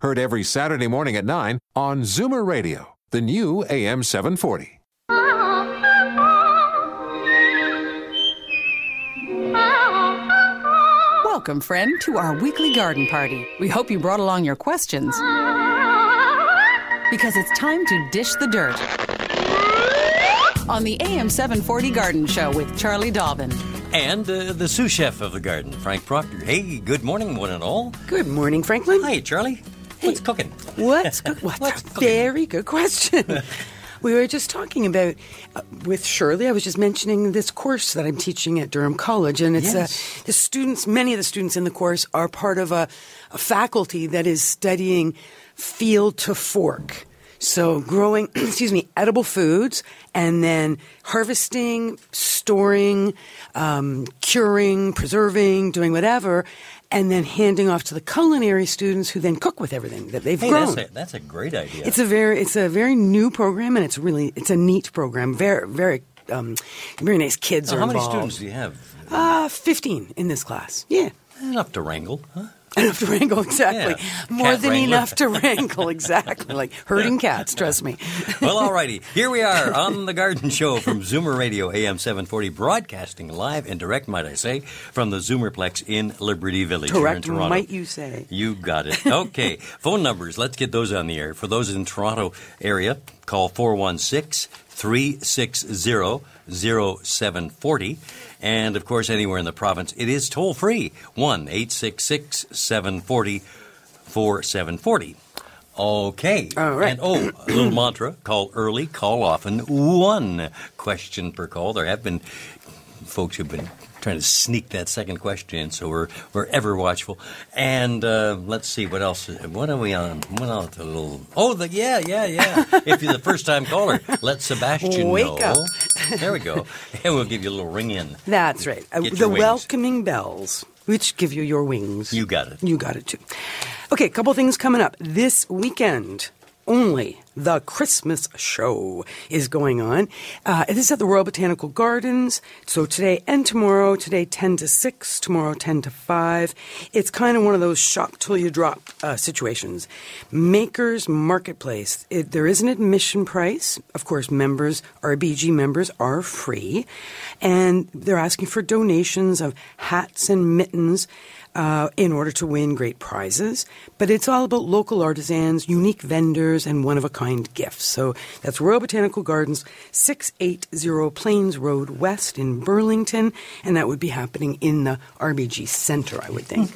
heard every Saturday morning at 9 on Zoomer Radio, the new AM 740. Welcome, friend, to our weekly garden party. We hope you brought along your questions because it's time to dish the dirt on the AM 740 Garden Show with Charlie Dobbin. And uh, the sous chef of the garden, Frank Proctor. Hey, good morning, one and all. Good morning, Franklin. Hi, Charlie. What's cooking? What's good? What's, What's a cooking? very good question. we were just talking about uh, with Shirley. I was just mentioning this course that I'm teaching at Durham College, and it's Yes. uh, the students. Many of the students in the course are part of a, a faculty that is studying field to fork. So growing, excuse me, edible foods, and then harvesting, storing, um, curing, preserving, doing whatever, and then handing off to the culinary students who then cook with everything that they've Hey, grown. that's a, that's a great idea. It's a very it's a very new program and it's really it's a neat program. Very very um, very nice kids Now, are how many students do you have? Uh, fifteen in this class. Yeah. Enough to wrangle, huh? Enough to wrangle, exactly. Yeah, More cat than wrangler. enough to wrangle, exactly. Like herding cats, trust me. Well, all righty. Here we are on the Garden Show from Zoomer Radio AM 740, broadcasting live and direct, might I say, from the Zoomerplex in Liberty Village here in Toronto. might you say. You got it. Okay. Phone numbers. Let's get those on the air. For those in Toronto area, call 416 360 0740. And of course, anywhere in the province, it is toll free 1 866 740 4740. Okay. All right. And oh, a little mantra call early, call often. One question per call. There have been folks who've been trying to sneak that second question in, so we're we're ever watchful. And uh, let's see what else. What are we on? What else? A little. Oh, the yeah, yeah, yeah. if you're the first time caller, let Sebastian Wake know. up. there we go, and we'll give you a little ring in. That's right. Uh, the wings. welcoming bells, which give you your wings. You got it. You got it too. Okay, a couple things coming up. This weekend, only the Christmas show is going on. Uh, at the Royal Botanical Gardens. So today and tomorrow, today 10 to 6, tomorrow 10 to 5. It's kind of one of those shop till you drop uh, situations. Makers Marketplace. It, there is an admission price. Of course, members, RBG members, are free. And they're asking for donations of hats and mittens uh, in order to win great prizes. But it's all about local artisans, unique vendors, and one of a kind gifts. So that's Royal Botanical Gardens, 680 Plains Road West in Burlington. And that would be happening in the RBG Center, I would think.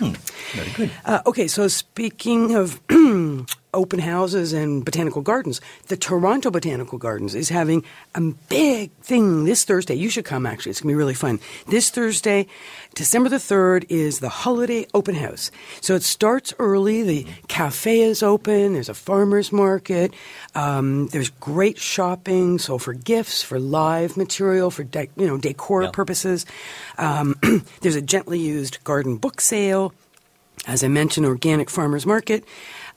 Very good. Uh, okay, so speaking of open houses and botanical gardens, the Toronto Botanical Gardens is having a big thing this Thursday. You should come, actually. It's going to be really fun. This Thursday, December the 3rd, is the holiday open house. So it starts early. The cafe is open. There's a farmer's market. Um, there's great shopping. So for gifts, for live material, for de- you know decor Yeah. purposes. Um, there's a gently used garden book sale as I mentioned, organic farmers market.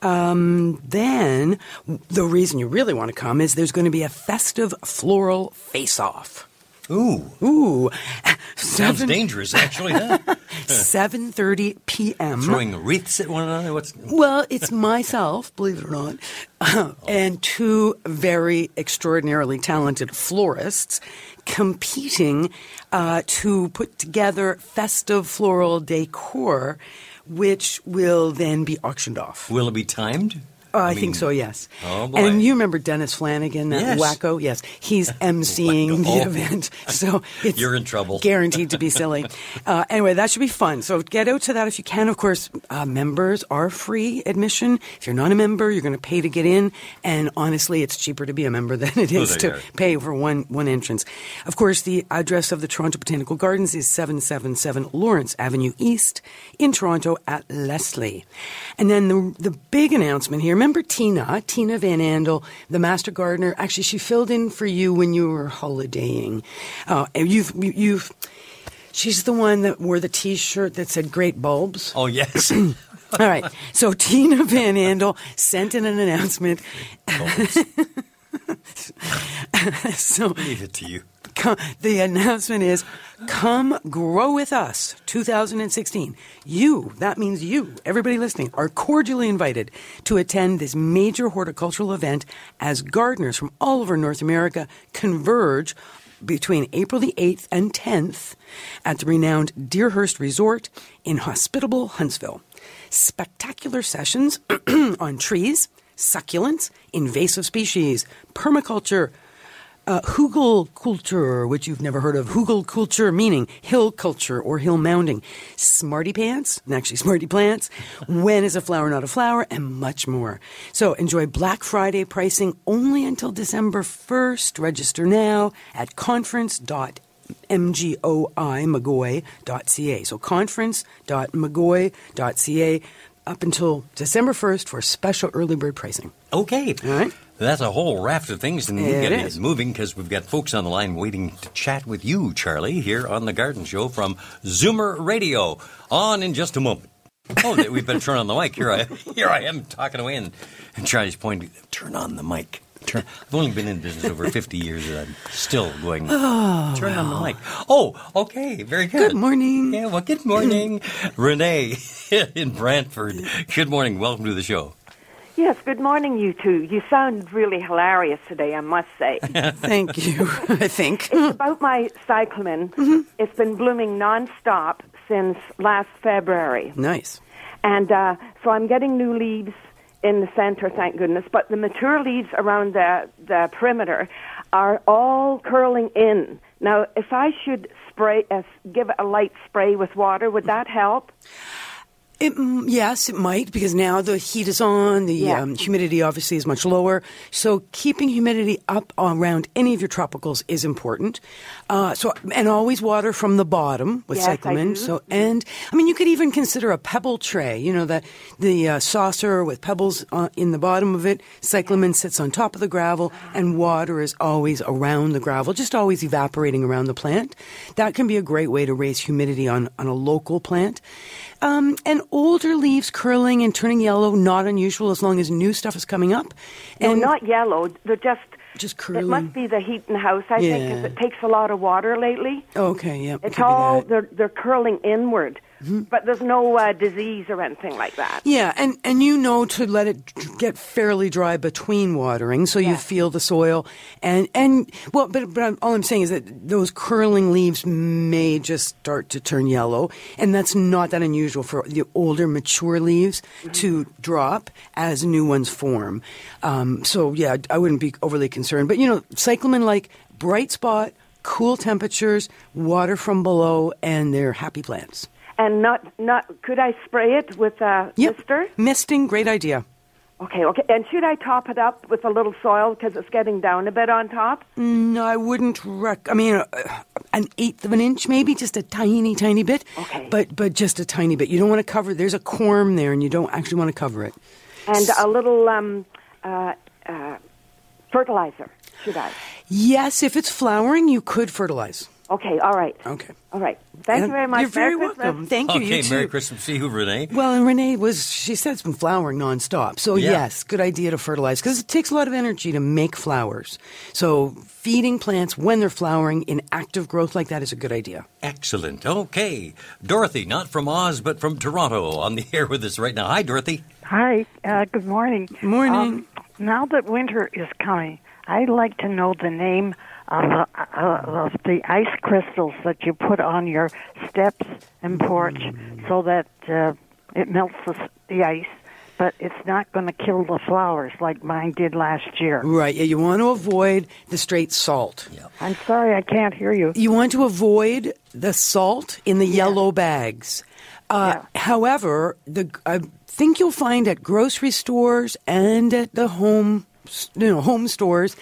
Um, then the reason you really want to come is there's going to be a festive floral face-off. Ooh, Ooh, sounds seven dangerous, actually. Huh? seven thirty p.m. Throwing wreaths at one another. What's Well, it's myself, believe it or not, and two very extraordinarily talented florists competing uh, to put together festive floral decor, which will then be auctioned off. will it be timed? Uh, I, mean, think so, yes. Oh, boy. And you remember Dennis Flanagan, that Yes. wacko? Yes. He's emceeing the Oh. event. So it's You're in trouble. Guaranteed to be silly. uh, anyway, that should be fun. So get out to that if you can. Of course, uh, members are free admission. If you're not a member, you're going to pay to get in. And honestly, it's cheaper to be a member than it is Oh, to are. pay for one, one entrance. Of course, the address of the Toronto Botanical Gardens is 777 Lawrence Avenue East in Toronto at Leslie. And then the, the big announcement here, remember Tina, Tina Van Andel, the master gardener. Actually, she filled in for you when you were holidaying. Uh, you've, you- you've, she's the one that wore the T-shirt that said "Great Bulbs." Oh, yes. All right. So Tina Van Andel sent in an announcement. so Leave it to you. Co- the announcement is come grow with us 2016 you that means you everybody listening are cordially invited to attend this major horticultural event as gardeners from all over north america converge between April the 8th and 10th at the renowned Deerhurst Resort in hospitable Huntsville. Spectacular sessions on trees, succulents, invasive species, permaculture, uh, Hugel culture, which you've never heard of. Hugel culture meaning hill culture or hill mounding. Smarty pants, and actually smarty plants. When is a flower not a flower? And much more. So enjoy Black Friday pricing only until December 1st. Register now at conference.mgoimagoy.ca. So conference.magoy.ca up until December 1st for special early bird pricing. Okay. All right. That's a whole raft of things, and we've It got to get moving because we've got folks on the line waiting to chat with you, Charlie, here on the Garden Show from Zoomer Radio. On in just a moment. Oh, we better turn on the mic. Here I, here I am talking away, and, and Charlie's pointing. Turn on the mic. Turn. I've only been in business over 50 years, and I'm still going. Oh, turn on the mic. Oh, okay, very good. Good morning. Yeah, well, good morning, Renee in Brantford. Good morning. Welcome to the show. Yes, good morning, you two. You sound really hilarious today, I must say. Thank you, I think. it's about my cyclamen. It's been blooming nonstop since last February. Nice. And uh, so I'm getting new leaves in the center, thank goodness. But the mature leaves around the, the perimeter are all curling in. Now, if I should spray, uh, give it a light spray with water, would that help? It, yes, it might because now the heat is on. The Yeah. um, humidity obviously is much lower. So keeping humidity up around any of your tropicals is important. Uh, so and always water from the bottom with Yes, cyclamen. So and I mean you could even consider a pebble tray. You know the the uh, saucer with pebbles uh, in the bottom of it. Cyclamen sits on top of the gravel, and water is always around the gravel, just always evaporating around the plant. That can be a great way to raise humidity on on a local plant. Um, and older leaves curling and turning yellow, not unusual as long as new stuff is coming up. No, And not yellow. They're just. Just It curling. must be the heat in the house, I think, Yeah. because it takes a lot of water lately. Okay, yeah. It's be all. They're they're curling inward, but there's no uh, disease or anything like that. Yeah, and, and you know to let it get fairly dry between watering, so you feel the soil. And and well, but but I'm, all I'm saying is that those curling leaves may just start to turn yellow, and that's not that unusual for the older, mature leaves to drop as new ones form. Um, so yeah, I wouldn't be overly concerned. But you know, cyclamen like bright spot, cool temperatures, water from below, and they're happy plants. And not not could I spray it with a Yep. mister? Misting, great idea. Okay, okay. And should I top it up with a little soil because it's getting down a bit on top? No, I wouldn't rec. I mean, uh, an eighth of an inch, maybe just a tiny, tiny bit. Okay. But but just a tiny bit. You don't want to cover. There's a corm there, and you don't actually want to cover it. And a little um, uh, uh, fertilizer. Should I? Yes, if it's flowering, you could fertilize. Okay, all right. Okay. All right. Thank And you very much. You're very Merry Christmas. welcome. Thank you. Okay, you Merry. Christmas to you, Renee. Well, and Renee was, she said it's been flowering nonstop. So, Yeah. yes, good idea to fertilize because it takes a lot of energy to make flowers. So, feeding plants when they're flowering in active growth like that is a good idea. Excellent. Okay. Dorothy, not from Oz, but from Toronto, on the air with us right now. Hi, Dorothy. Hi, uh, good morning. Morning. Um, now that winter is coming, I'd like to know the name of, uh, uh, of the ice crystals that you put on your steps and porch so that uh, it melts the, the ice, but it's not going to kill the flowers like mine did last year. Right. Yeah, you want to avoid the straight salt. Yep. I'm sorry, I can't hear you. You want to avoid the salt in the yellow bags. Uh, However, the I think you'll find at grocery stores and at the home, you know, home stores.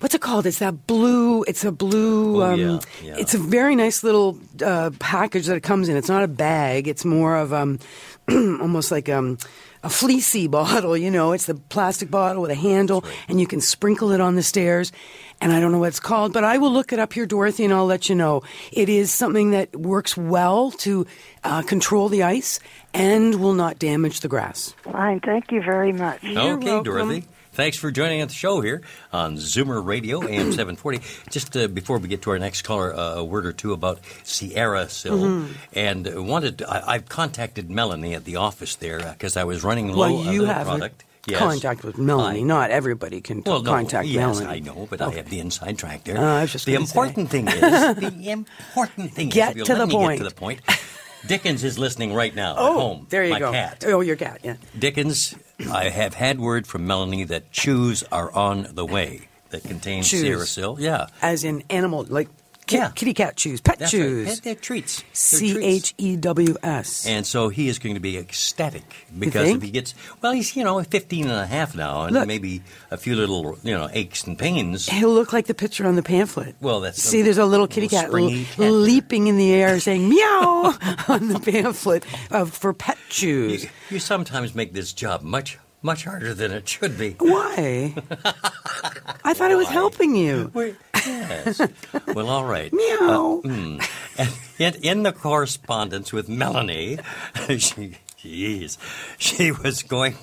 What's it called? It's that blue. It's a blue. Oh, um, yeah, yeah. It's a very nice little uh, package that it comes in. It's not a bag. It's more of um, almost like um, a fleecy bottle, you know, it's the plastic bottle with a handle, and you can sprinkle it on the stairs. And I don't know what it's called, but I will look it up here, Dorothy, and I'll let you know. It is something that works well to uh, control the ice and will not damage the grass. Fine. Thank you very much. okay, welcome. Dorothy. Thanks for joining us on the show here on Zoomer Radio, AM 740. Just uh, before we get to our next caller, uh, a word or two about SierraSil. Mm-hmm. And uh, wanted, I, I've contacted Melanie at the office there because I was running low Well, on you the have product. Yes. contact with Melanie. I- not everybody can Well, no, contact yes, Melanie. I know, but I have the inside track there. Uh, I was just the gonna say. important thing is the important thing Get is to the point. Get to the point. Dickens is listening right now oh, at home. there you my go. Cat. Oh, your cat, yeah. Dickens, I have had word from Melanie that chews are on the way that contain Chews. Yeah. As in animal, like ki- Yeah. kitty cat chews, pet That's chews. right. They're, they're treats. C. H E W S. And so he is going to be ecstatic because if he gets, well, he's, you know, 15 and a half now and Look. maybe a few little, you know, aches and pains. He'll look like the picture on the pamphlet. Well, that's see. a There's a little kitty little cat, l- cat. leaping in the air, saying meow on the pamphlet uh, for pet chews. You, you sometimes make this job much, much harder than it should be. Why? I thought it was helping you. Well, yes. Well, all right. Meow. Mm. And in, in the correspondence with Melanie, she, jeez, she was going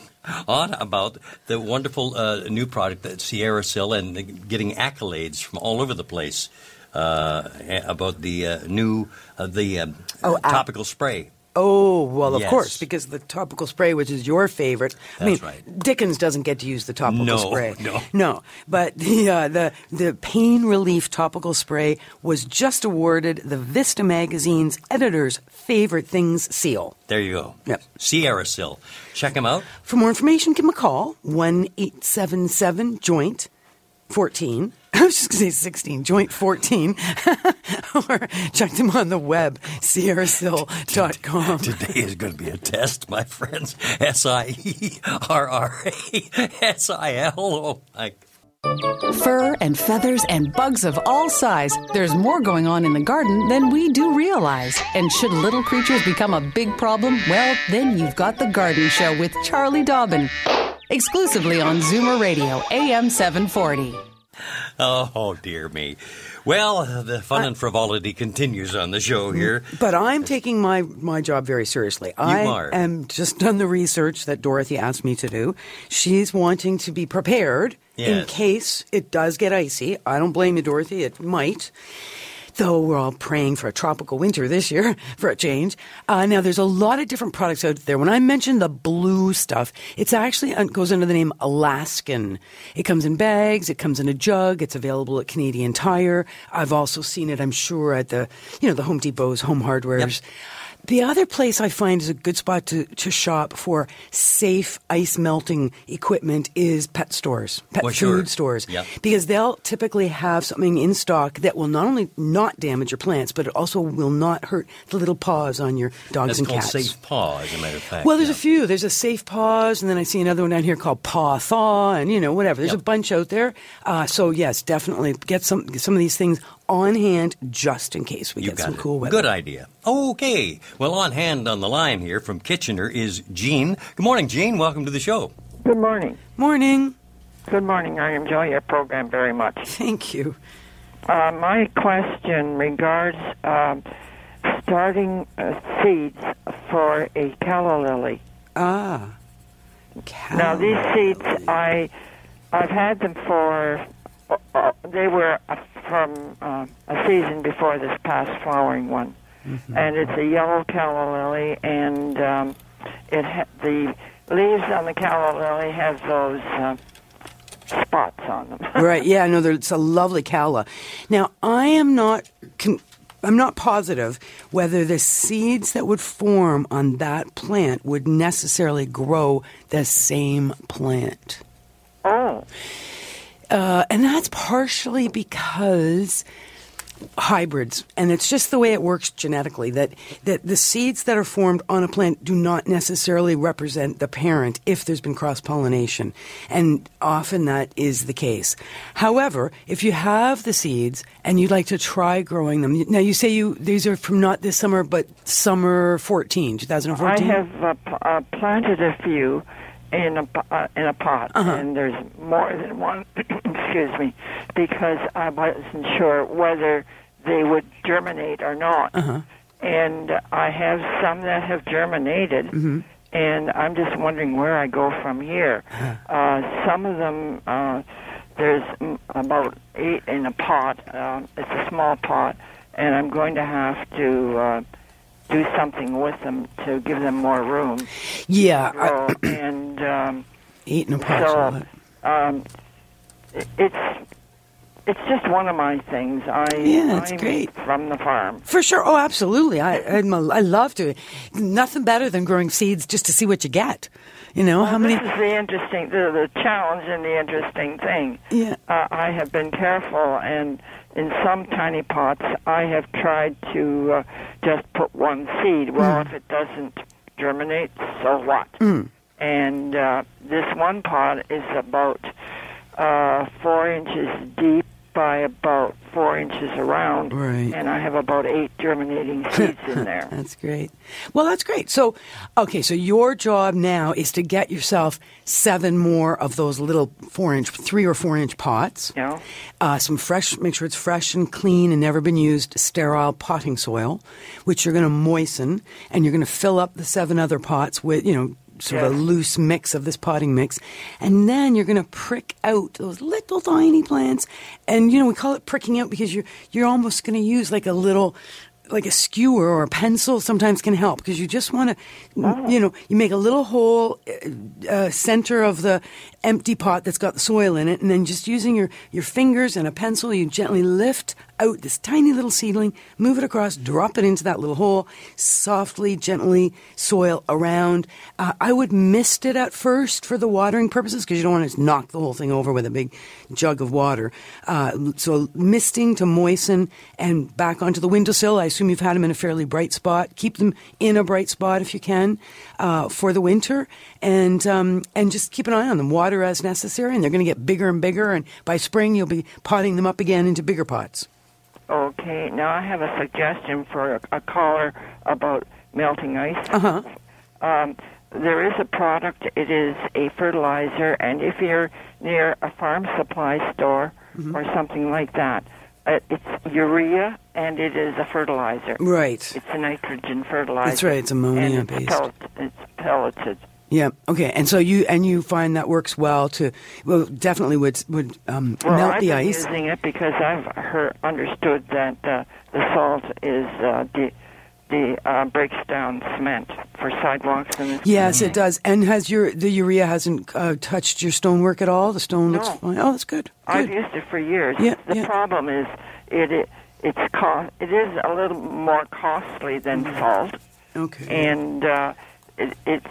on about the wonderful uh, new product that SierraSil and getting accolades from all over the place uh, about the uh, new uh, the um, Oh, topical spray. Oh well, of Yes. course, because the topical spray, which is your favorite. I mean, That's right. Dickens doesn't get to use the topical No, spray. no. no. But the uh, the the pain relief topical spray was just awarded the Vista magazine's editor's favorite things seal. There you go. Yep. SierraSil. Check them out. For more information, give them a call one eight seven seven joint fourteen. I was just going to say 16, joint 14. or check them on the web, sierrasil.com. Today is going to be a test, my friends. S I E R R A S I L. Oh, my Fur and feathers and bugs of all size. There's more going on in the garden than we do realize. And should little creatures become a big problem, well, then you've got The Garden Show with Charlie Dobbin. Exclusively on Zoomer Radio, AM 740. Oh, dear me. Well, the fun and frivolity continues on the show here. But I'm taking my, my job very seriously. I are. am just done the research that Dorothy asked me to do. She's wanting to be prepared in case it does get icy. I don't blame you, Dorothy. It might. Though we're all praying for a tropical winter this year for a change. Uh, now, there's a lot of different products out there. When I mentioned the blue stuff, it's actually uh, goes under the name Alaskan. It comes in bags. It comes in a jug. It's available at Canadian Tire. I've also seen it, I'm sure, at the you know the Home Depot's, Home Hardware's. The other place I find is a good spot to, to shop for safe ice melting equipment is pet stores, pet Well, food sure. stores, Yep. because they'll typically have something in stock that will not only not damage your plants, but it also will not hurt the little paws on your dogs That's and called cats. Safe Paw, as a matter of fact. Well, there's yeah. a few. There's a Safe Paws, and then I see another one down here called Paw Thaw, and you know whatever. There's Yep. a bunch out there. Uh, so yes, definitely get some some of these things on hand just in case we You get some it. cool weather. Good idea. Okay. Well, on hand on the line here from Kitchener is Jean. Good morning, Jean. Welcome to the show. Good morning. Morning. Good morning. I enjoy your program very much. Thank you. Uh, my question regards um, starting uh, seeds for a calla lily. Ah. Now these seeds, lily. I I've had them for uh, they were uh, from uh, a season before this past flowering one, and it's a yellow calla lily, and um, it ha- the leaves on the calla lily has those uh, spots on them. right. Yeah. No. there- It's a lovely calla. Now I am not. Con- I'm not positive whether the seeds that would form on that plant would necessarily grow the same plant. oh, Uh, and that's partially because hybrids, and it's just the way it works genetically that, that the seeds that are formed on a plant do not necessarily represent the parent if there's been cross pollination. And often that is the case. However, if you have the seeds and you'd like to try growing them, now you say you these are from not this summer, but summer 14, 2014? I have uh, uh, planted a few in a uh, in a pot, Uh-huh. and there's more than one. excuse me, because I wasn't sure whether they would germinate or not. Uh-huh. And I have some that have germinated, Mm-hmm. and I'm just wondering where I go from here. Uh-huh. Uh, some of them. Uh, there's about eight in a pot. Uh, it's a small pot, and I'm going to have to uh, do something with them to give them more room. Yeah, I- and um, in a pot. so um, it's it's just one of my things. I Yeah, it's I'm great. from the farm. For sure. Oh, absolutely. I I'm a, I love to. Nothing better than growing seeds just to see what you get. You know how many? This is the interesting, the, the challenge and the interesting thing. Yeah. Uh, I have been careful, and in some tiny pots, I have tried to uh, just put one seed. Well, Hmm. if it doesn't germinate, so what? Mm. And uh, this one pot is about uh, four inches deep by about four inches around, Right. and I have about eight germinating seeds in there. That's great. Well, that's great. So, okay, so your job now is to get yourself seven more of those little four inch, three or four inch pots. Yeah. Uh, some fresh, make sure it's fresh and clean and never been used, sterile potting soil, which you're going to moisten, and you're going to fill up the seven other pots with, you know, sort of a loose mix of this potting mix. And then you're going to prick out those little tiny plants. And, you know, we call it pricking out because you're, you're almost going to use like a little, like a skewer or a pencil sometimes can help because you just want to, you know, you make a little hole uh, uh, center of the empty pot that's got the soil in it, and then just using your, your fingers and a pencil, you gently lift out this tiny little seedling, move it across, drop it into that little hole, softly, gently soil around. Uh, I would mist it at first for the watering purposes because you don't want to knock the whole thing over with a big jug of water. Uh, so misting to moisten and back onto the windowsill. I assume you've had them in a fairly bright spot. Keep them in a bright spot if you can uh, for the winter, and um, and just keep an eye on them. Water as necessary, and they're going to get bigger and bigger. And by spring, you'll be potting them up again into bigger pots. Okay, now I have a suggestion for a, caller about melting ice. Uh huh. Um, there is a product, it is a fertilizer, and if you're near a farm supply store Mm-hmm. or something like that, uh, it's urea and it is a fertilizer. Right. It's a nitrogen fertilizer. That's right, it's ammonia based. Pellet, it's pelleted. Yeah. Okay. And so you and you find that works well to well definitely would would um, Well, melt I've the been ice. using it because I've heard, understood that uh, the salt is uh, the the uh, breaks down cement for sidewalks and Yes, it does. And has your the urea hasn't uh, touched your stonework at all? The stone looks fine. Oh, that's good. I've used it for years. Yeah, the yeah. problem is it, it it's cost. It is a little more costly than Mm-hmm. salt, Okay. and uh, it, it's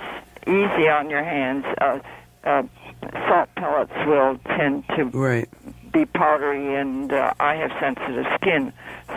easy on your hands. Uh, uh, salt pellets will tend to right. be powdery, and uh, I have sensitive skin,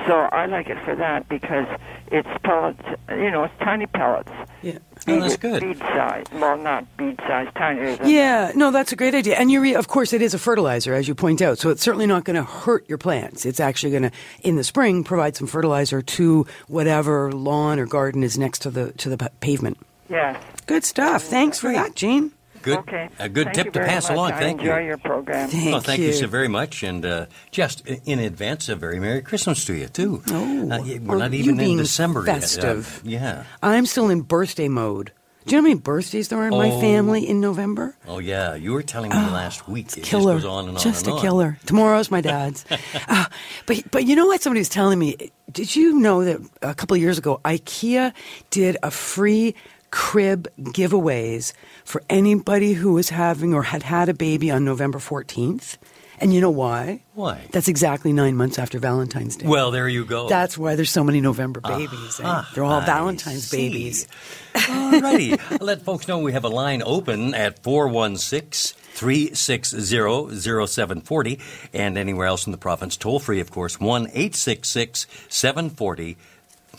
so I like it for that because it's pellets. You know, it's tiny pellets. Yeah. Oh, that's Bead- good. Bead size. Well, not bead size. Tinier than Yeah, no, that's a great idea. And urea, of course, it is a fertilizer, as you point out. So it's certainly not going to hurt your plants. It's actually going to, in the spring, provide some fertilizer to whatever lawn or garden is next to the to the pavement. Yes. Good stuff. Thanks for that, Jean. Good, Okay. a good Thank tip you to very pass much. along. I Thank enjoy you. your program. Thank well, thank you. you. so very much, and uh, just in advance, a very Merry Christmas to you too. Oh, Uh, we're or not you even in December festive. yet. Uh, yeah. I'm still in birthday mode. Do you know how many birthdays there are in my Oh. family in November? Oh yeah, you were telling me last week. It killer. just goes on and on Just and a on. killer. Tomorrow's my dad's. uh, but but you know what? Somebody was telling me. Did you know that a couple of years ago, IKEA did a free crib giveaways for anybody who was having or had had a baby on November 14th? And you know why? Why? That's exactly nine months after Valentine's Day. Well, there you go. That's why there's so many November babies. eh? Ah, They're all I Valentine's see. babies. Alrighty. Let folks know we have a line open at 416 360-0740 and anywhere else in the province. Toll free, of course,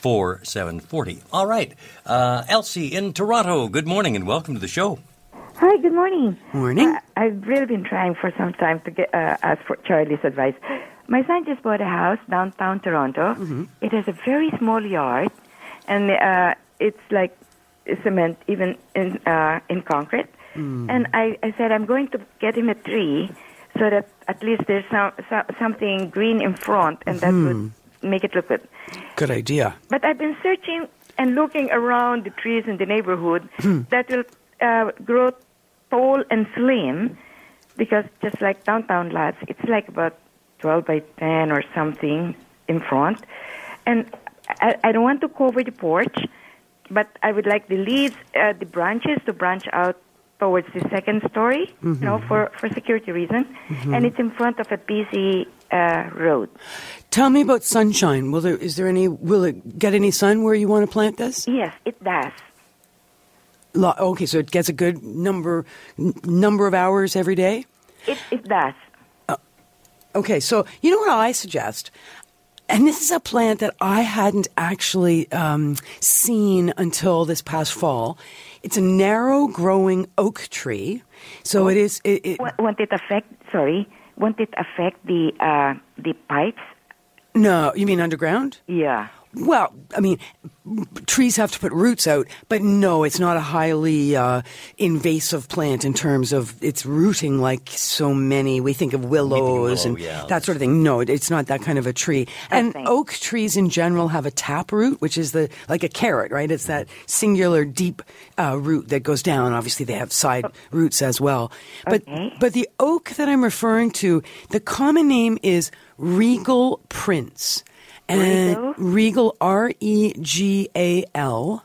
1-866-740 4740. All right. Uh, Elsie in Toronto, good morning and welcome to the show. Hi, good morning. Morning. Uh, I've really been trying for some time to get uh, ask for Charlie's advice. My son just bought a house downtown Toronto. Mm-hmm. It has a very small yard, and uh, it's like cement, even in uh, in concrete. Mm. And I, I said I'm going to get him a tree so that at least there's some, so, something green in front, and that Mm-hmm. would make it look good. Good idea. But I've been searching and looking around the trees in the neighborhood Hmm. that will uh, grow tall and slim because just like downtown lots, it's like about 12 by 10 or something in front. And I, I don't want to cover the porch, but I would like the leaves, uh, the branches to branch out towards the second story, you know, for, for security reasons. And it's in front of a busy uh, road. Tell me about sunshine. Will there is there any will it get any sun where you want to plant this? Yes, it does. Lo- Okay, so it gets a good number n- number of hours every day. It, it does. Okay, so you know what I suggest? And this is a plant that I hadn't actually um, seen until this past fall. It's a narrow growing oak tree. So it is. It, it, won't it affect? Sorry, won't it affect the uh, the pipes? no, you mean underground? Yeah. Well, I mean, trees have to put roots out, but no, it's not a highly uh, invasive plant in terms of its rooting like so many. We think of willows willow, and yeah. that sort of thing. No, it's not that kind of a tree. And oak trees in general have a tap root, which is the like a carrot, right? It's that singular deep uh, root that goes down. Obviously, they have side roots as well. But Okay. but the oak that I'm referring to, the common name is regal prince. And Regal? Regal, R E G A L,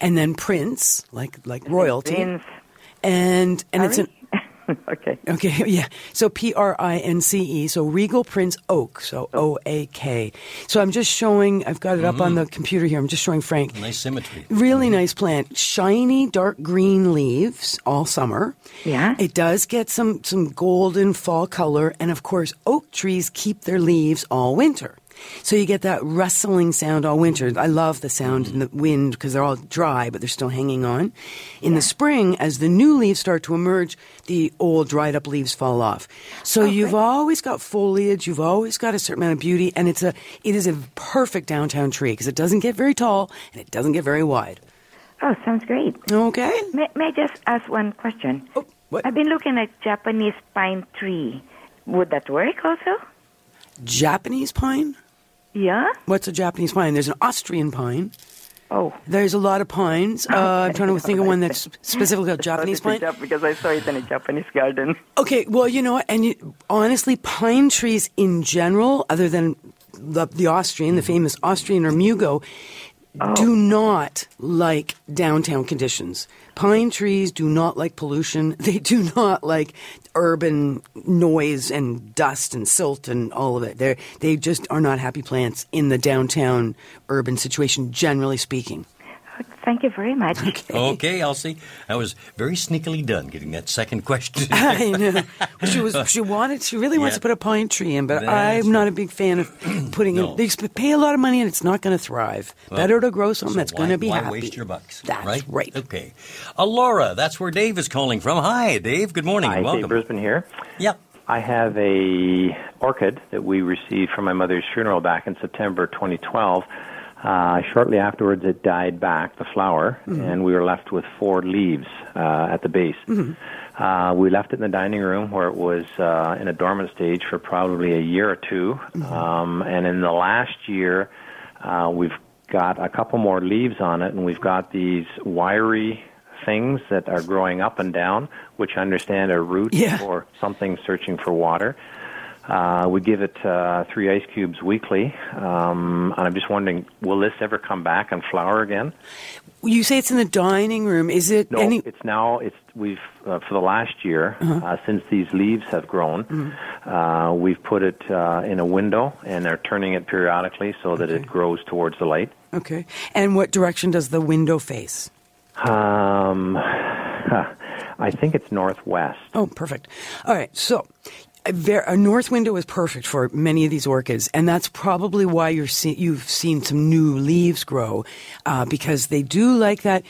and then Prince, like like royalty, Prince. and and it's an okay. okay, yeah. So P R I N C E. So Regal Prince Oak. So O A K. So I'm just showing. I've got it up on mm. the computer here. I'm just showing Frank. Nice symmetry. Really mm-hmm. nice plant. Shiny dark green leaves all summer. Yeah. It does get some some golden fall color and of course oak trees keep their leaves all winter. So you get that rustling sound all winter. I love the sound in the wind because they're all dry but they're still hanging on. In the spring as the new leaves start to emerge, the old dried up leaves fall off. So oh, you've always got foliage, you've always got a certain amount of beauty and it's a it is a perfect downtown tree because it doesn't get very tall and it doesn't get very wide. Oh, sounds great. Okay? May, may I just ask one question? Oh, what? I've been looking at Japanese pine tree. Would that work also? Japanese pine? Yeah. What's a Japanese pine? There's an Austrian pine. Oh. There's a lot of pines. Uh, I'm trying to think of one that's specifically a Japanese pine. because I saw it in a Japanese garden. Okay, well, you know what? And you, honestly, pine trees in general, other than the, the Austrian, the famous Austrian or Mugo, Oh. do not like downtown conditions. Pine trees do not like pollution. They do not like urban noise and dust and silt and all of it. They they just are not happy plants in the downtown urban situation, generally speaking. Thank you very much. Okay, Elsie. I was very sneakily done getting that second question. I know. She was. She wanted. She really wants to put a pine tree in, but That's I'm not right. a big fan of putting No. in. They pay a lot of money and it's not going to thrive. Well, Better to grow something So that's going to be why happy. waste your bucks? That's right. right. Okay. Elora, that's where Dave is calling from. Hi, Dave. Good morning. Hi, and Dave. Brisbane here. Yep. I have a orchid that we received from my mother's funeral back in September 2012. Uh, shortly afterwards, it died back, the flower, and we were left with four leaves uh, at the base. Uh, we left it in the dining room where it was uh, in a dormant stage for probably a year or 2 Um, and in the last year, uh, we've got a couple more leaves on it, and we've got these wiry things that are growing up and down, which I understand are roots Yeah. or something searching for water. Uh, we give it uh, three ice cubes weekly, um, and I'm just wondering, will this ever come back and flower again? You say it's in the dining room. Is it No, any? it's now. It's we've uh, for the last year uh, since these leaves have grown. Uh, we've put it uh, in a window, and they're turning it periodically so that it grows towards the light. Okay. And what direction does the window face? Um. I think it's northwest. Oh, perfect. All right. So a, north window is perfect for many of these orchids, and that's probably why you're see- you've seen some new leaves grow uh, because they do like that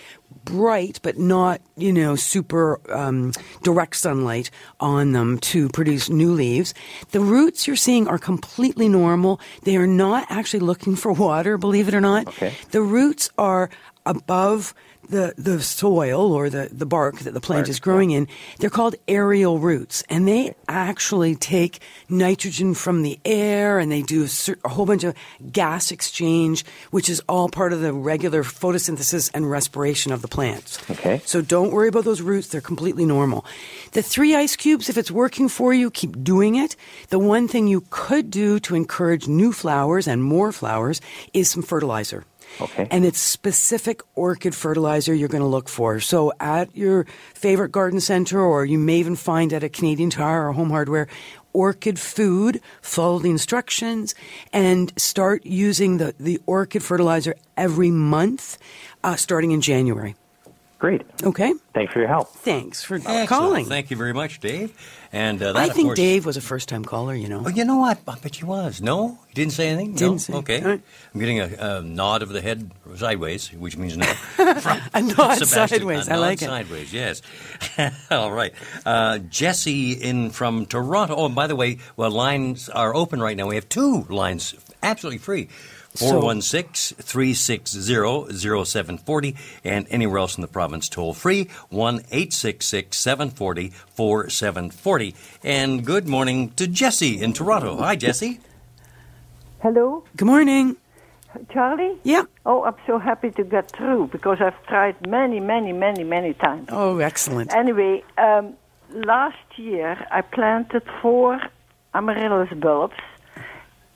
bright but not you know super um, direct sunlight on them to produce new leaves. The roots you're seeing are completely normal. They are not actually looking for water believe it or not. Okay. the roots are above the, the soil or the, the bark that the plant Bark, is growing in, they're called aerial roots. And they actually take nitrogen from the air and they do a, cer- a whole bunch of gas exchange, which is all part of the regular photosynthesis and respiration of the plants. Okay. So don't worry about those roots. They're completely normal. The three ice cubes, if it's working for you, keep doing it. The one thing you could do to encourage new flowers and more flowers is some fertilizer. Okay. And it's specific orchid fertilizer you're going to look for. So at your favorite garden center, or you may even find at a Canadian Tire or Home Hardware, orchid food, follow the instructions, and start using the, the orchid fertilizer every month, uh, starting in January. Great. Okay? Thanks for your help. Thanks for Excellent. calling. Thank you very much, Dave. And uh, that, I of think course- Dave was a first time caller, you know. Oh, you know what? I bet you was. No, he didn't say anything. Didn't no? say. Okay, All right. I'm getting a, a nod of the head sideways, which means no. A nod Sebastian, sideways. a I nod like it. Sideways, yes. All right. Uh, Jesse in from Toronto. Oh, and by the way, well, lines are open right now. We have two lines absolutely free. So- 416 360 0740 and anywhere else in the province toll free 1 866 740 4740. And good morning to Jesse in Toronto. Hi, Jesse. Hello, Good morning. Charlie? Yeah. Oh, I'm so happy to get through because I've tried many, many, many, many times. Oh, excellent. Anyway, um, last year I planted four amaryllis bulbs,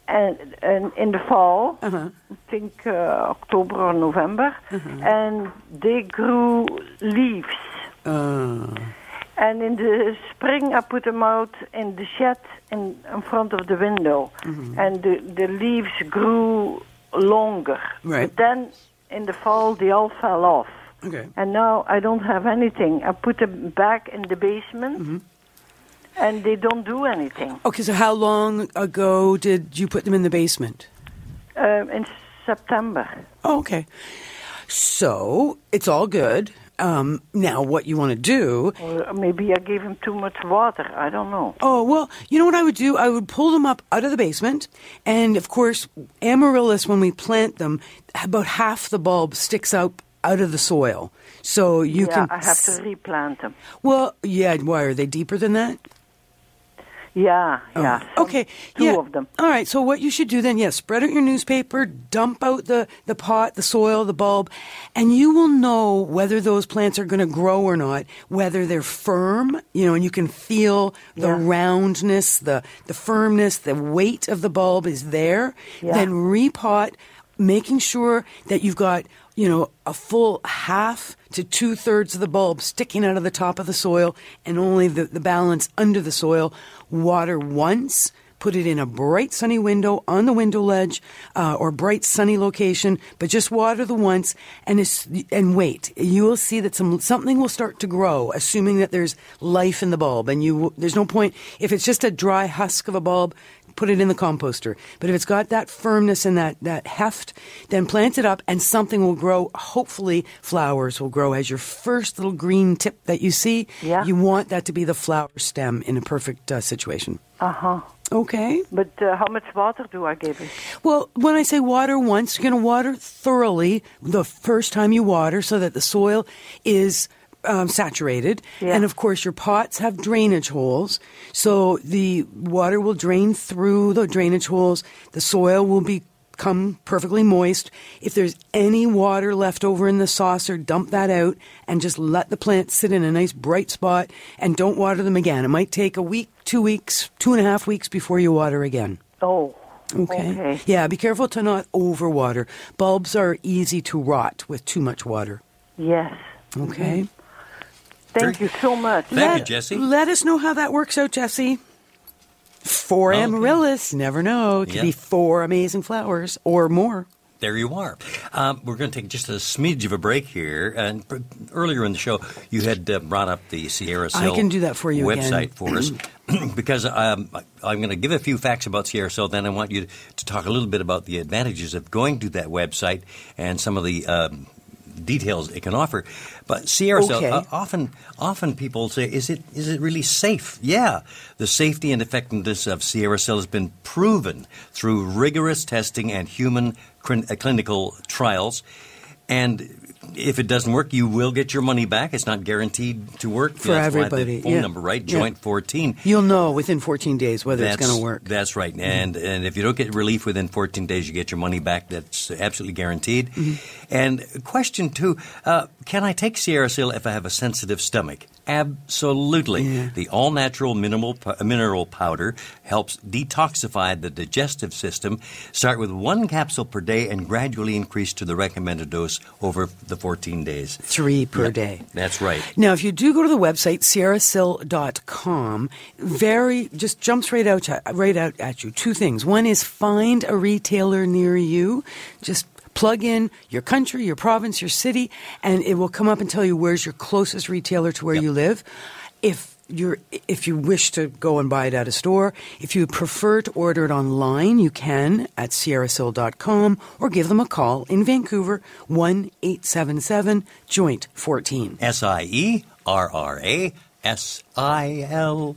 and, and in the fall, Uh-huh. I think uh, October or November, Uh-huh. and they grew leaves. Uh, And in the spring, I put them out in the shed in, in front of the window, Mm-hmm. and the, the leaves grew longer. Right. But then in the fall, they all fell off. okay. And now I don't have anything. I put them back in the basement, Mm-hmm. And they don't do anything. Okay, so how long ago did you put them in the basement? Um, in September. Oh, okay. So it's all good. Um, now, what you want to do? Or maybe I gave them too much water. I don't know. Oh, well, you know what I would do? I would pull them up out of the basement. And of course, amaryllis, when we plant them, about half the bulb sticks out out of the soil. So you yeah, can. I have to replant them. Well, yeah, why? Are they deeper than that? Yeah, yeah. Oh, okay. Two yeah. of them. All right. So what you should do then, yes, spread out your newspaper, dump out the, the pot, the soil, the bulb, and you will know whether those plants are going to grow or not, whether they're firm, you know, and you can feel the Yeah. roundness, the, the firmness, the weight of the bulb is there. Yeah. Then repot, making sure that you've got, you know, a full half to two thirds of the bulb sticking out of the top of the soil and only the, the balance under the soil. Water once. Put it in a bright sunny window on the window ledge uh, or bright sunny location, but just water the once and and wait. You will see that some something will start to grow, assuming that there's life in the bulb. And you there's no point if it's just a dry husk of a bulb put it in the composter. But if it's got that firmness and that, that heft, then plant it up and something will grow. Hopefully, flowers will grow as your first little green tip that you see. Yeah. You want that to be the flower stem in a perfect uh, situation. Uh huh. Okay. But uh, how much water do I give it? Well, when I say water once, you're going to water thoroughly the first time you water so that the soil is um, saturated. Yeah. And of course, your pots have drainage holes. So the water will drain through the drainage holes. The soil will become perfectly moist. If there's any water left over in the saucer, dump that out and just let the plants sit in a nice bright spot and don't water them again. It might take a week, two weeks, two and a half weeks before you water again. Oh. Okay. Okay. Yeah, be careful to not overwater. Bulbs are easy to rot with too much water. Yes. Okay. Thank Very- you so much. Thank let, you, Jesse. Let us know how that works out, Jesse. Four Okay. amaryllis, never know. It could Yeah. be four amazing flowers or more. There you are. Um, we're going to take just a smidge of a break here. And pr- earlier in the show, you had uh, brought up the Sierra I can do that for you website again. for us because um, I'm going to give a few facts about SierraSil. Then I want you to talk a little bit about the advantages of going to that website and some of the um, details it can offer. But Sierra Okay. uh, often often people say, is it is it really safe? Yeah, the safety and effectiveness of SierraSil has been proven through rigorous testing and human uh, clinical trials. And if it doesn't work, you will get your money back. It's not guaranteed to work. For everybody, the phone yeah. number, right? Yeah. Joint 14. You'll know within 14 days whether it's That's- going to work. That's right. And and if you don't get relief within 14 days, you get your money back. That's absolutely guaranteed. Mm-hmm. And question two: uh, Can I take SierraSil if I have a sensitive stomach? Absolutely. The all-natural minimal mineral powder helps detoxify the digestive system. Start with one capsule per day and gradually increase to the recommended dose over the 14 days. Three per Yeah, day. That's right. Now, if you do go to the website sierrasil.com, very just jumps right out right out at you. Two things. One is find a retailer near you. Just plug in your country, your province, your city, and it will come up and tell you where's your closest retailer to where you live. If you're, if you wish to go and buy it at a store, if you prefer to order it online, you can at sierrasil.com or give them a call in Vancouver, 1 877 Joint 14. S I E R R A S I L.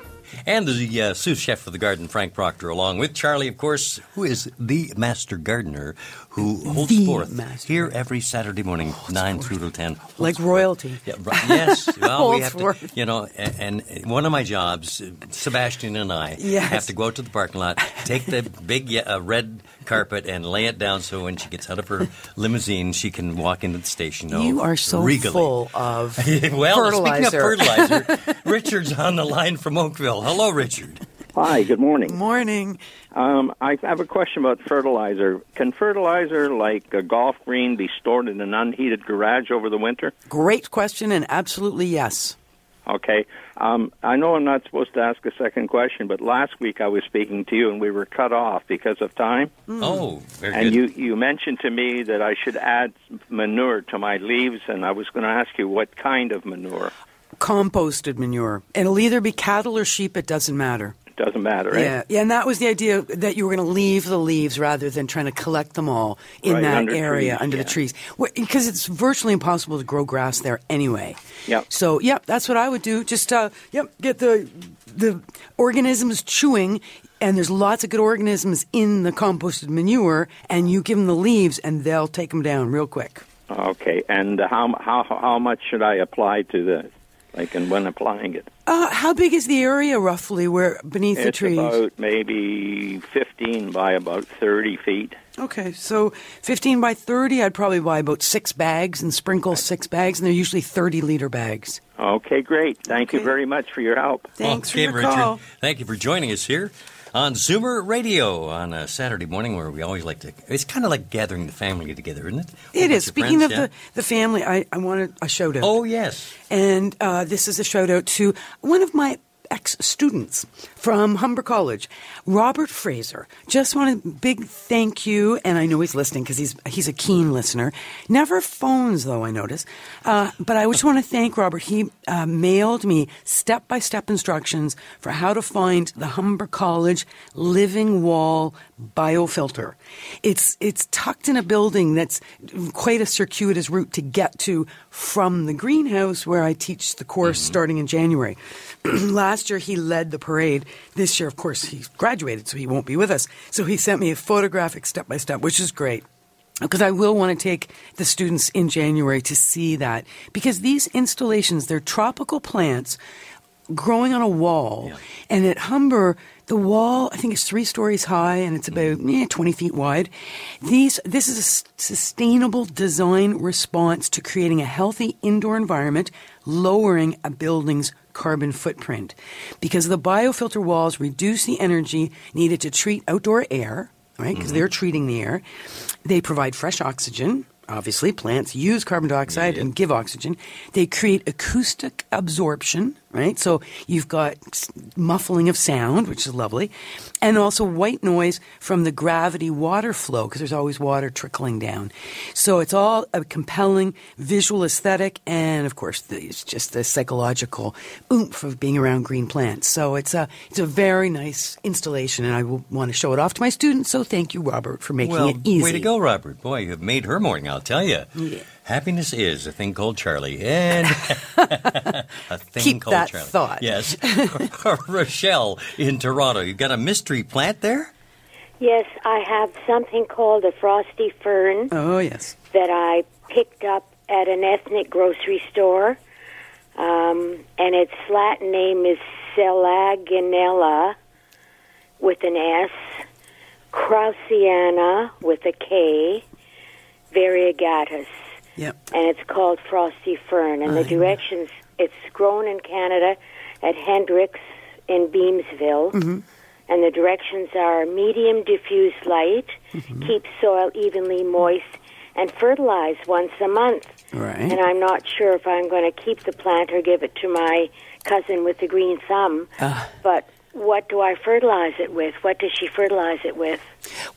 And the uh, sous chef of the garden, Frank Proctor, along with Charlie, of course, who is the master gardener who holds The forth master here every Saturday morning, 9 through to 10. Like royalty. Yeah, right, yes. Well, we Holds have to, forth. you know, and, and one of my jobs, Sebastian and I Yes. have to go out to the parking lot, take the big uh, red carpet and lay it down so when she gets out of her limousine, she can walk into the station. know, You are so regally. full of well, fertilizer. speaking of fertilizer, Richard's on the line from Oakville. Hello, Richard. Hi, good morning. Morning. Um, I have a question about fertilizer. Can fertilizer like a golf green be stored in an unheated garage over the winter? Great question, and absolutely yes. Okay. Um, I know I'm not supposed to ask a second question, but last week I was speaking to you and we were cut off because of time. Oh, very and good. you, you mentioned to me that I should add manure to my leaves, and I was going to ask you what kind of manure. Composted manure. And it'll either be cattle or sheep, it doesn't matter. Doesn't matter, eh? Yeah, yeah, and that was the idea that you were going to leave the leaves rather than trying to collect them all in Right, that under area trees, under yeah. the trees, because it's virtually impossible to grow grass there anyway. Yep. So, yep, that's what I would do. Just, uh, yep, get the the organisms chewing, and there's lots of good organisms in the composted manure, and you give them the leaves, and they'll take them down real quick. Okay. And how, how, how much should I apply to the, like, and when applying it? Uh, how big is the area roughly where beneath the it's trees? about maybe 15 by about 30 feet. Okay, so 15 by 30, I'd probably buy about six bags and sprinkle six bags, and they're usually 30 liter bags. Okay, great. Thank you very much for your help. Thanks okay, for your Richard. call. Thank you for joining us here on Zoomer Radio on a Saturday morning where we always like to. It's kind of like gathering the family together, isn't it? It bunch. Speaking friends, of yeah. the, the family, I, I wanted a shout out. Oh, yes. And uh, this is a shout out to one of my ex students from Humber College, Robert Fraser. Just want a big thank you, and I know he's listening because he's he's a keen listener. Never phones though, I notice. Uh, but I just want to thank Robert. He uh, mailed me step by step instructions for how to find the Humber College living wall biofilter. It's it's tucked in a building that's quite a circuitous route to get to from the greenhouse where I teach the course starting in January. Last year he led the parade. This year, of course, he graduated, so he won't be with us. So he sent me a photographic step by step, which is great. Because I will want to take the students in January to see that. Because these installations, they're tropical plants growing on a wall. And at Humber, the wall, I think is three stories high and it's about eh, 20 feet wide. These, this is a sustainable design response to creating a healthy indoor environment, lowering a building's carbon footprint because the biofilter walls reduce the energy needed to treat outdoor air, right? Because they're mm-hmm. treating the air. They provide fresh oxygen. Obviously, plants use carbon dioxide and give oxygen. They create acoustic absorption, right? So you've got muffling of sound, which is lovely, and also white noise from the gravity water flow because there's always water trickling down. So it's all a compelling visual aesthetic, and of course, the, it's just the psychological oomph of being around green plants. So it's a it's a very nice installation, and I want to show it off to my students. So thank you, Robert, for making well, it easy. way to go, Robert. Boy, you have made her morning, I'll tell you. Happiness is a thing called Charlie. And a thing Keep called that Charlie. thought. Yes. Rochelle in Toronto. You got a mystery plant there? Yes, I have something called a frosty fern Oh yes. that I picked up at an ethnic grocery store. Um, and its Latin name is Selaginella with an S, Kraussiana with a K, variegatus. Yep. And it's called frosty fern. And the directions, it's grown in Canada at Hendricks in Beamsville. Mm-hmm. And the directions are medium diffuse light, Mm-hmm. keep soil evenly moist, and fertilize once a month. Right. And I'm not sure if I'm going to keep the plant or give it to my cousin with the green thumb. Ah. But what do I fertilize it with? What does she fertilize it with?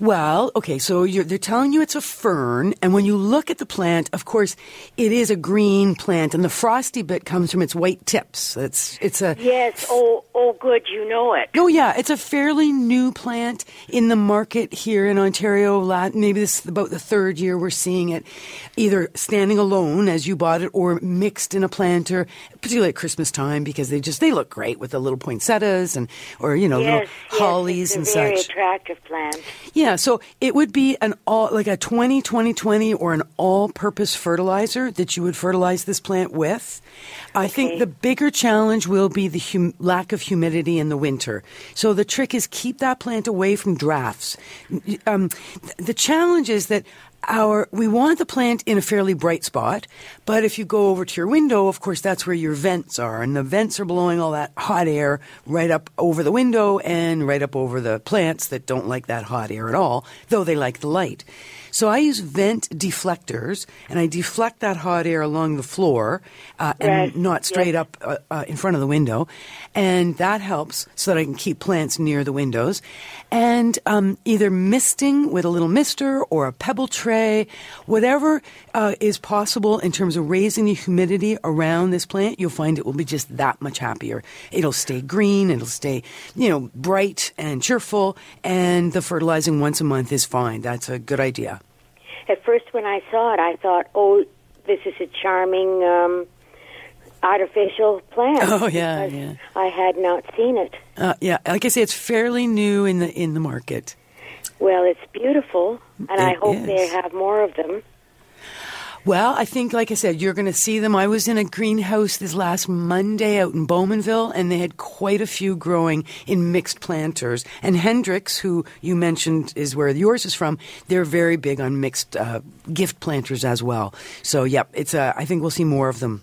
Well, okay, so you're, they're telling you it's a fern, and when you look at the plant, of course, it is a green plant, and the frosty bit comes from its white tips. It's it's a Yes, oh, oh, good, you know it. Oh yeah, it's a fairly new plant in the market here in Ontario. Maybe this is about the third year we're seeing it, either standing alone as you bought it, or mixed in a planter, particularly at Christmas time because they just they look great with the little poinsettias and or you know yes, little yes, hollies it's and a very such. attractive plant. Yeah, so it would be an all like a 20 20 20 or an all-purpose fertilizer that you would fertilize this plant with. I think the bigger challenge will be the hum- lack of humidity in the winter. So the trick is keep that plant away from drafts. Um, th- the challenge is that our we want the plant in a fairly bright spot, but if you go over to your window, of course that's where your vents are, and the vents are blowing all that hot air right up over the window and right up over the plants that don't like that hot air at all, though they like the light. So I use vent deflectors, and I deflect that hot air along the floor uh, and Right. not straight up uh, uh, in front of the window, and that helps so that I can keep plants near the windows. And um, either misting with a little mister or a pebble tray, whatever uh, is possible in terms of raising the humidity around this plant, you'll find it will be just that much happier. It'll stay green, it'll stay, you know, bright and cheerful, and the fertilizing once a month is fine. That's a good idea. At first, when I saw it, I thought, "Oh, this is a charming um, artificial plant." Oh, yeah, yeah. I had not seen it. Uh, yeah, like I say, it's fairly new in the in the market. Well, it's beautiful, and I hope is. they have more of them. Well, I think, like I said, you're going to see them. I was in a greenhouse this last Monday out in Bowmanville, and they had quite a few growing in mixed planters. And Hendricks, who you mentioned is where yours is from, they're very big on mixed uh, gift planters as well. So, yep, it's a, I think we'll see more of them.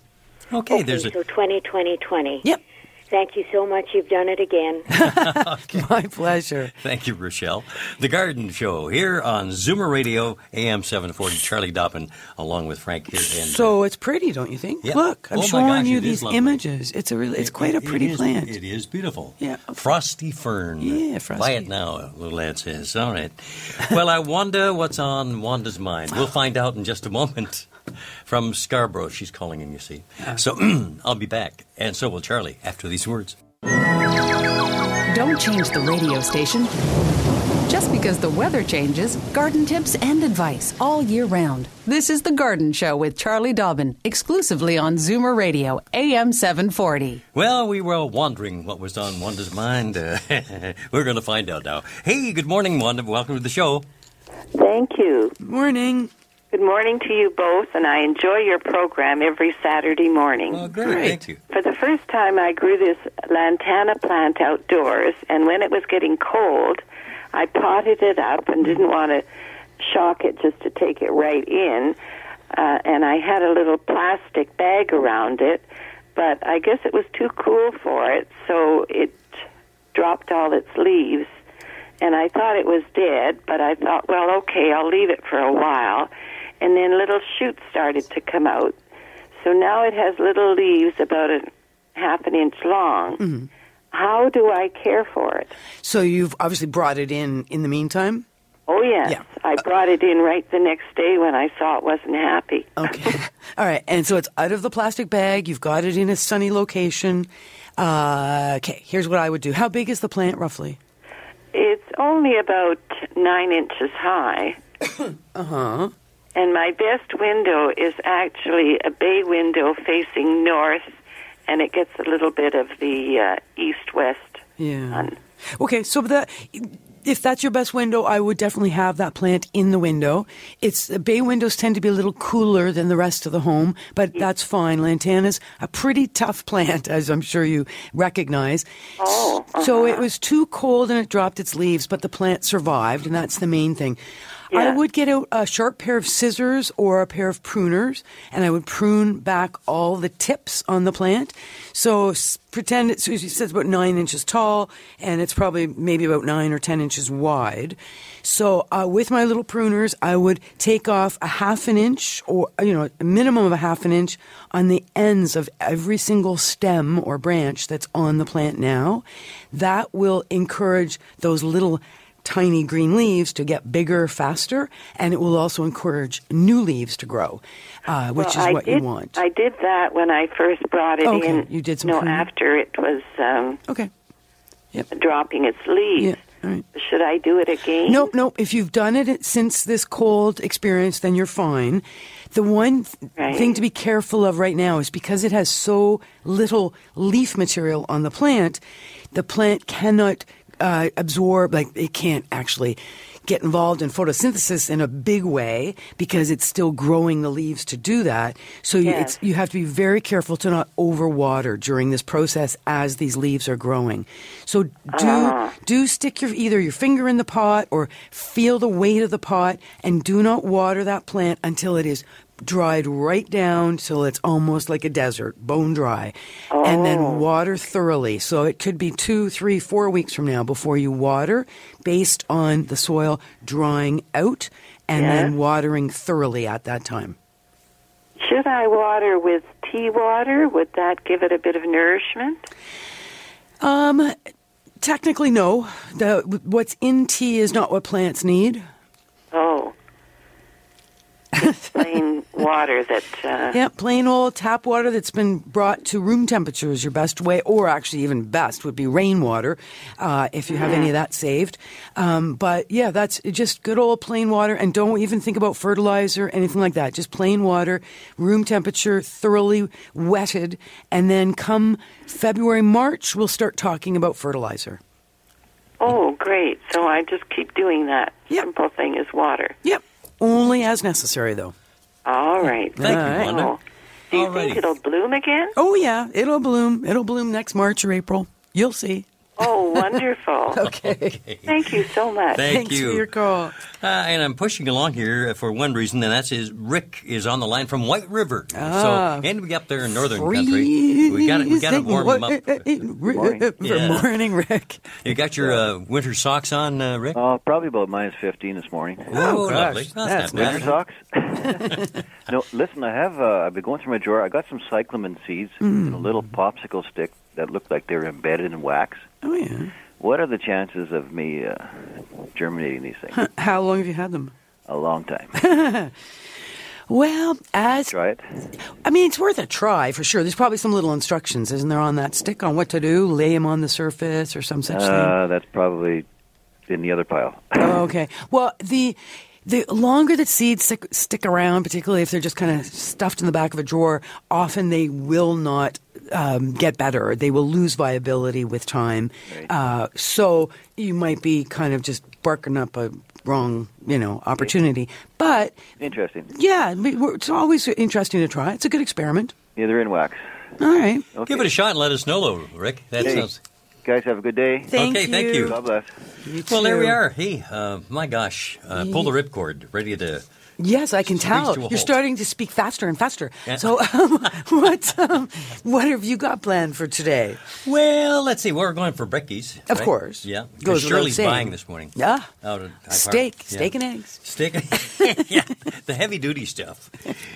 Okay, there's a So 20, 20, 20. Yep. Thank you so much. You've done it again. My pleasure. Thank you, Rochelle. The Garden Show here on Zoomer Radio, AM 740. Charlie Dobbin, along with Frank here. And So uh, it's pretty, don't you think? Yeah. Look, I'm Oh showing gosh, you these images. It's a really, it's quite a It- it pretty is- plant. It is beautiful. Yeah. Frosty fern. Yeah, Buy it now, little lad says. All right. Well, I wonder what's on Wanda's mind. We'll find out in just a moment. From Scarborough, she's calling in, you see. So I'll be back, and so will Charlie after these words. Don't change the radio station. Just because the weather changes, garden tips and advice all year round. This is The Garden Show with Charlie Dobbin, exclusively on Zoomer Radio, AM 740. Well, we were wondering what was on Wanda's mind. Uh, we're going to find out now. Hey, good morning, Wanda. Welcome to the show. Thank you. Morning. Good morning to you both, and I enjoy your program every Saturday morning. Oh, great. Thank you. For the first time, I grew this lantana plant outdoors, and when it was getting cold, I potted it up and didn't want to shock it just to take it right in. Uh, and I had a little plastic bag around it, but I guess it was too cool for it, so it dropped all its leaves. And I thought it was dead, but I thought, well, okay, I'll leave it for a while. And then little shoots started to come out. So now it has little leaves about a half an inch long. Mhm. How do I care for it? So you've obviously brought it in in the meantime. Oh, yes. I brought it in right the next day when I saw it wasn't happy. Okay. All right, and so it's out of the plastic bag. You've got it in a sunny location. Uh, okay, here's what I would do. How big is the plant roughly? It's only about nine inches high. Uh huh. And my best window is actually a bay window facing north, and it gets a little bit of the uh, east west. Yeah. Okay, so that if that's your best window, I would definitely have that plant in the window. It's bay windows tend to be a little cooler than the rest of the home, but that's fine. Lantana's a pretty tough plant, as I'm sure you recognize. Oh, So it was too cold and it dropped its leaves, but the plant survived, and that's the main thing. I would get out a sharp pair of scissors or a pair of pruners, and I would prune back all the tips on the plant. So s- pretend it's, it says about nine inches tall, and it's probably maybe about nine or ten inches wide. So uh, with my little pruners, I would take off a half an inch, or you know, a minimum of a half an inch on the ends of every single stem or branch that's on the plant now. That will encourage those little tiny green leaves to get bigger faster, and it will also encourage new leaves to grow, uh, which Well, is I what did, you want. I did that when I first brought it Okay, in. you did some No, pruning? after it was um, okay. Yep. dropping its leaves. Yeah, right. Should I do it again? Nope, nope. If you've done it since this cold experience, then you're fine. The one th- Right. thing to be careful of right now is because it has so little leaf material on the plant, the plant cannot uh, absorb, like, it can't actually get involved in photosynthesis in a big way because it's still growing the leaves to do that. So you, Yes. it's, you have to be very careful to not overwater during this process as these leaves are growing. So do Ah. do stick your either your finger in the pot or feel the weight of the pot and do not water that plant until it is dried right down till it's almost like a desert, bone dry. And Oh. then water thoroughly. So it could be two, three, four weeks from now before you water based on the soil drying out and then watering thoroughly at that time. Should I water with tea water? Would that give it a bit of nourishment? Um, technically, no. The what's in tea is not what plants need. Oh. Just plain water that. Uh, Yeah, plain old tap water that's been brought to room temperature is your best way, or actually even best would be rainwater uh, if you have any of that saved. Um, but yeah, that's just good old plain water, and don't even think about fertilizer, anything like that. Just plain water, room temperature, thoroughly wetted, and then come February, March, we'll start talking about fertilizer. Oh, great. So I just keep doing that. Simple thing is water. Yep. Only as necessary, though. All right. Thank you, Oh. Wanda. Do you think it'll bloom again? Oh yeah, it'll bloom. It'll bloom next March or April. You'll see. Oh, wonderful. okay. Thank you so much. Thank Thanks you. for your call. Uh, and I'm pushing along here for one reason, and that's is Rick is on the line from White River. Ah. so, and we up there in northern country. We got we got to warm him up. Good Yeah. morning, Rick. You got your uh, winter socks on, uh, Rick? Uh, probably about minus 15 this morning. Oh, lovely. That's, not Winter socks? no, listen, I have, uh, I've been going through my drawer. I got some cyclamen seeds Mm. in a little popsicle stick that looked like they were embedded in wax. Oh yeah. What are the chances of me uh, germinating these things? How long have you had them? A long time. Well, as Try it. I mean, it's worth a try for sure. There's probably some little instructions, isn't there, on that stick on what to do? Lay them on the surface or some such thing. Uh, that's probably in the other pile. Oh, okay. Well, the the longer that seeds stick, stick around, particularly if they're just kind of stuffed in the back of a drawer, often they will not um, get better. They will lose viability with time. Uh, so you might be kind of just barking up a wrong, you know, opportunity. But Interesting. yeah, it's always interesting to try. It's a good experiment. Yeah, they're in wax. All right. Give it a shot and let us know, though, Rick. That Hey, sounds. Guys, have a good day. Thank Okay, thank you. you. God bless. Well, there we are. Hey, uh, my gosh, uh, pull the ripcord, ready to Yes, I can tell. You're halt. starting to speak faster and faster. Yeah. So, um, what um, what have you got planned for today? Well, let's see. We're going for brekkies. Of right? course. Yeah. Goes Because Shirley's buying this morning. Yeah. Out Steak, Yeah. steak and eggs. Steak. And, eggs. yeah. The heavy duty stuff.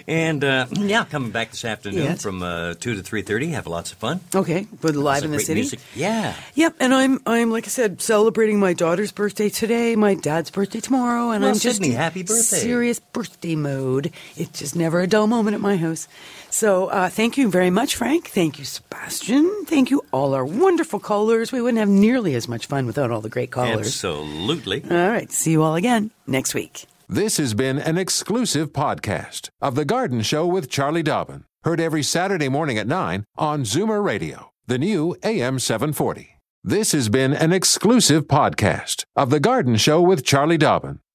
And uh, yeah, coming back this afternoon Yes. from uh, two to three thirty. Have lots of fun. Okay, with live in the city. music. Yeah. Yep, and I'm I'm like I said, celebrating my daughter's birthday today, my dad's birthday tomorrow, and Well, I'm just Sydney, in happy birthday. serious birthday mode. It's just never a dull moment at my house. So uh, thank you very much, Frank. Thank you, Sebastian. Thank you, all our wonderful callers. We wouldn't have nearly as much fun without all the great callers. Absolutely. All right, see you all again next week. This has been an exclusive podcast of The Garden Show with Charlie Dobbin. Heard every Saturday morning at 9 on Zoomer Radio, the new AM 740. This has been an exclusive podcast of The Garden Show with Charlie Dobbin.